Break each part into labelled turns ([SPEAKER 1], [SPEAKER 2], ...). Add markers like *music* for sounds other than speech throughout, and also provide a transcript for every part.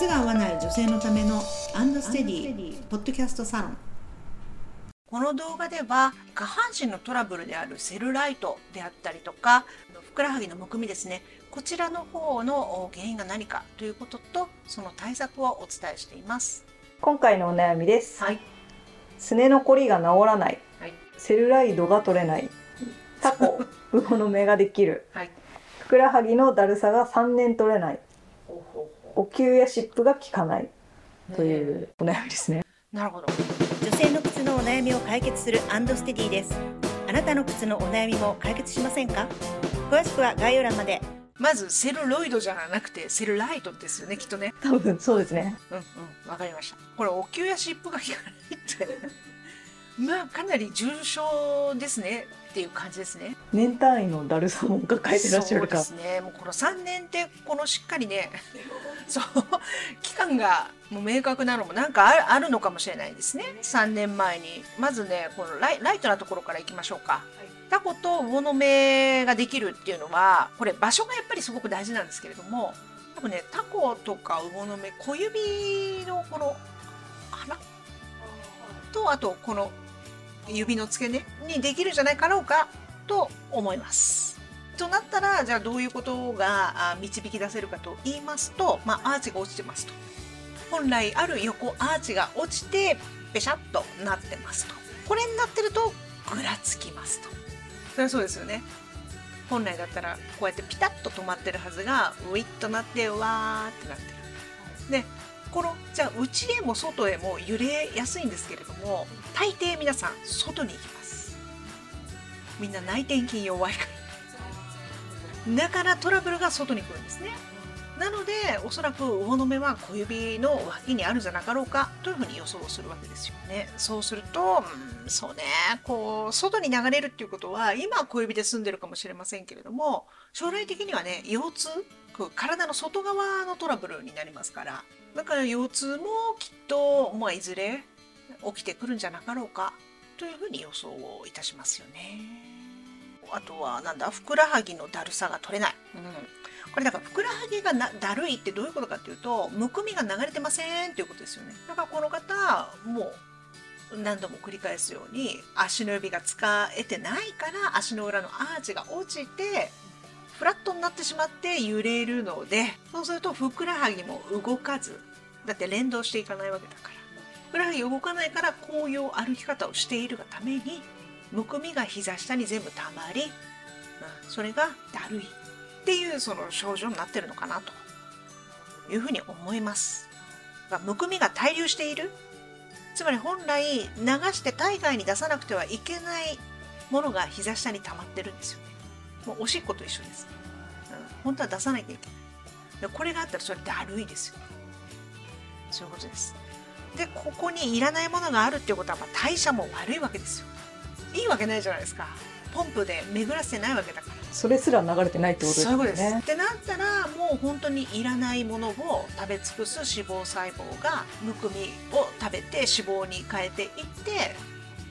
[SPEAKER 1] 靴が合わない女性のためのアンドステディポッドキャストサロン
[SPEAKER 2] この動画では下半身のトラブルであるセルライトであったりとかふくらはぎのむくみですねこちらの方の原因が何かということとその対策をお伝えしています
[SPEAKER 3] 今回のお悩みです。
[SPEAKER 2] はい
[SPEAKER 3] すねのこりが治らない。
[SPEAKER 2] はい
[SPEAKER 3] セルライドが取れない。タコ、ウゴの芽ができる。
[SPEAKER 2] はい
[SPEAKER 3] ふくらはぎのだるさが3年取れない。
[SPEAKER 2] ほうほうほ
[SPEAKER 3] お灸や湿布が効かない。
[SPEAKER 2] う
[SPEAKER 3] というお悩みですね。
[SPEAKER 2] なるほど。
[SPEAKER 4] 女性の靴のお悩みを解決するアンドステディです。あなたの靴のお悩みも解決しませんか？詳しくは概要欄まで。
[SPEAKER 2] まずセルロイドじゃなくてセルライトですよねきっとね。
[SPEAKER 3] 多分そうですね。
[SPEAKER 2] うんうん。わかりました。これお灸や湿布が効かないって。まあかなり重症ですねっていう感じですね
[SPEAKER 3] 年単位のだるさも抱えてらっしゃるか。
[SPEAKER 2] そうですね。もうこの3年ってこのしっかりね *laughs* そう期間がもう明確なのもなんかあるあるのかもしれないですね。3年前に。まずねこのライライトなところからいきましょうか。タコと魚の目ができるっていうのはこれ場所がやっぱりすごく大事なんですけれども多分ねタコとか魚の目小指のこの穴とあとこの指の付け根にできるんじゃないかろうか。と思います。となったらじゃあどういうことが導き出せるかと言いますと、まあ、アーチが落ちてますと。本来ある横アーチが落ちてペシャッとなってますと。これになってるとぐらつきますと。それはそうですよね。本来だったらこうやってピタッと止まってるはずがウィッとなってわーってなってる。でこのじゃあ内へも外へも揺れやすいんですけれども大抵皆さん外に行きます。みんな内転筋弱いからだからトラブルが外に来るんですね。なのでおそらく魚の目は小指の脇にあるんじゃなかろうかというふうに予想するわけですよね。そうすると、うん、そうね。こう外に流れるっていうことは今は小指で済んでるかもしれませんけれども将来的にはね腰痛体の外側のトラブルになりますからだから腰痛もきっと、まあ、いずれ起きてくるんじゃなかろうかというふうに予想をいたしますよね。あとはなんだふくらはぎのだるさが取れない、うん、これだからふくらはぎがなだるいってどういうことかっていうとむくみが流れてませんっていうことですよね。だからこの方もう何度も繰り返すように足の指が使えてないから足の裏のアーチが落ちてフラットになってしまって揺れるのでそうするとふくらはぎも動かずだって連動していかないわけだからふらはぎ動かないからこういう歩き方をしているがためにむくみが膝下に全部たまり、うん、それがだるいっていうその症状になってるのかなというふうに思います。むくみが滞留しているつまり本来流して体外に出さなくてはいけないものが膝下に溜まってるんですよね。もうおしっこと一緒です。うん、本当は出さなきゃいけない。でこれがあったらそれだるいですよ。そういうことです。でここにいらないものがあるっていうことはまあ代謝も悪いわけですよ。いいわけないじゃないですか。ポンプで巡らせてないわけだから。
[SPEAKER 3] それすら流れてないってことですよ
[SPEAKER 2] そういうことです。
[SPEAKER 3] ね
[SPEAKER 2] ってなったらもう本当にいらないものを食べ尽くす脂肪細胞がむくみを食べて脂肪に変えていって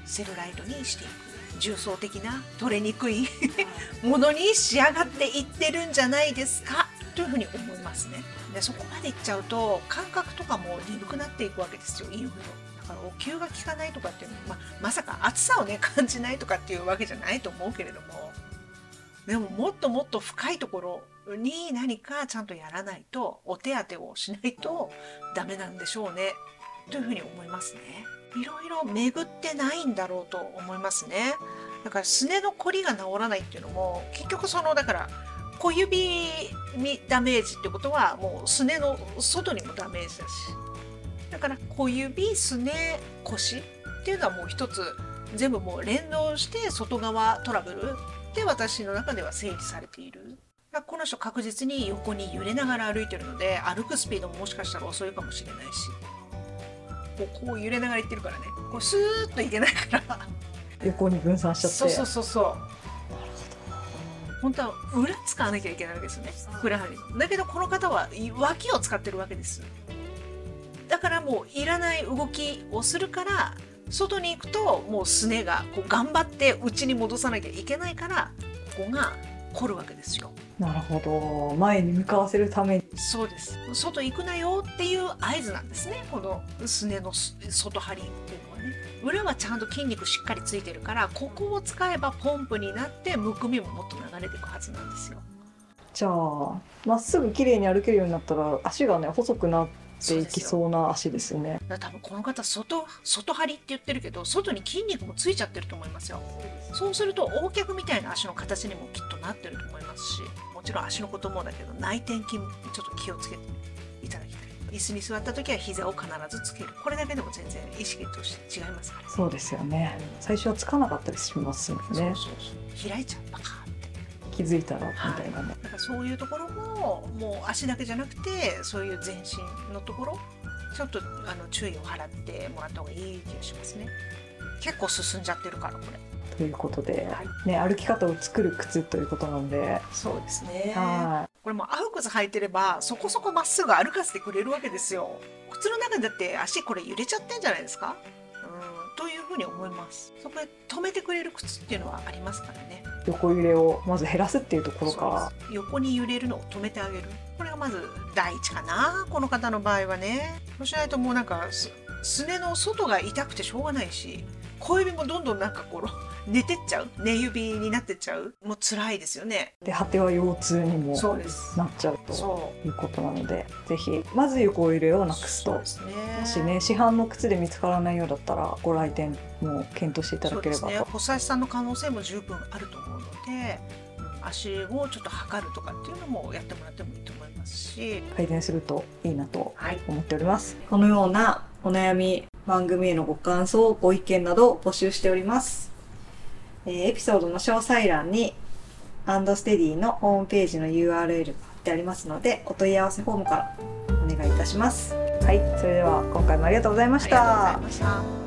[SPEAKER 2] セルライトにしていく重層的な取れにくい *laughs* ものに仕上がっていってるんじゃないですかというふうに思いますね。でそこまでいっちゃうと感覚とかも鈍くなっていくわけですよいろいろ。だからお灸が効かないとかっていうのは、まあ、まさか暑さをね感じないとかっていうわけじゃないと思うけれどもでももっともっと深いところに何かちゃんとやらないとお手当てをしないとダメなんでしょうねというふうに思いますね。いろいろ巡ってないんだろうと思いますね。だからすねのこりが治らないっていうのも結局そのだから小指にダメージってことはもうすねの外にもダメージだし。だから小指すね腰っていうのはもう一つ全部もう連動して外側トラブルで私の中では整理されている。この人確実に横に揺れながら歩いてるので歩くスピードももしかしたら遅いかもしれないし。こうこう揺れながら行ってるからね。こうスーッといけないから。
[SPEAKER 3] 横に分散しちゃって。
[SPEAKER 2] そうそうそうそう本当は裏使わなきゃいけないわけですよねふくらはぎの。だけどこの方は脇を使ってるわけですだからもういらない動きをするから外に行くともうすねがこう頑張って内に戻さなきゃいけないからここが凝るわけですよ。
[SPEAKER 3] なるほど。前に向かわせるために。
[SPEAKER 2] そうです。外行くなよっていう合図なんですねこのすねのす外張りっていうの裏はちゃんと筋肉しっかりついてるからここを使えばポンプになってむくみももっと流れていくはずなんですよ。
[SPEAKER 3] じゃあまっすぐ綺麗に歩けるようになったら足がね細くなっていきそうな足ですよね。
[SPEAKER 2] だから多分この方外外張りって言ってるけど外に筋肉もついちゃってると思いますよ。そうすると O 脚みたいな足の形にもきっとなってると思いますしもちろん足のこともだけど内転筋もちょっと気をつけていただきたい椅子に座った時は膝を必ずつける。これだけでも全然意識として違いますから
[SPEAKER 3] そうですよね。最初はつかなかったりしますよね。
[SPEAKER 2] 開いちゃう。バカーって。
[SPEAKER 3] 気づいたらみたいなね、
[SPEAKER 2] だからそういうところももう足だけじゃなくてそういう全身のところちょっとあの注意を払ってもらった方がいい気がしますね。結構進んじゃってるからこれ
[SPEAKER 3] ということで、
[SPEAKER 2] はい
[SPEAKER 3] ね、歩き方を作る靴ということなので、
[SPEAKER 2] そうですね。
[SPEAKER 3] は
[SPEAKER 2] これもう合う靴履いてればそこそこまっすぐ歩かせてくれるわけですよ。靴の中だって足これ揺れちゃってんじゃないですか？うんというふうに思います。そこで止めてくれる靴っていうのはありますからね。
[SPEAKER 3] い、横揺れをまず減らすっていうところか
[SPEAKER 2] 横に揺れるのを止めてあげる。これがまず第一かなこの方の場合はね。そうしないともうなんかすすねの外が痛くてしょうがないし小指もどんどんなんかこの *laughs* 寝てっちゃう？寝指になってっちゃう？もう辛いですよね。
[SPEAKER 3] で果ては腰痛にも
[SPEAKER 2] そうです。
[SPEAKER 3] なっちゃうと
[SPEAKER 2] そ
[SPEAKER 3] いうことなのでぜひまず横揺れをなくすと
[SPEAKER 2] ね。
[SPEAKER 3] もしね市販の靴で見つからないようだったらご来店も検討していただければと、
[SPEAKER 2] そうですね。補佐さんの可能性も十分あると思うのでうん足をちょっと測るとかっていうのもやってもらってもいいと思いますし。
[SPEAKER 3] 改善するといいなと
[SPEAKER 2] はい。
[SPEAKER 3] 思っております。このようなお悩み番組へのご感想ご意見などを募集しております、えーエピソードの詳細欄にアンドステディのホームページの URL が貼ってありますのでお問い合わせフォームからお願いいたします。はいそれでは今回もありがとうございまし
[SPEAKER 2] ありがとうございました。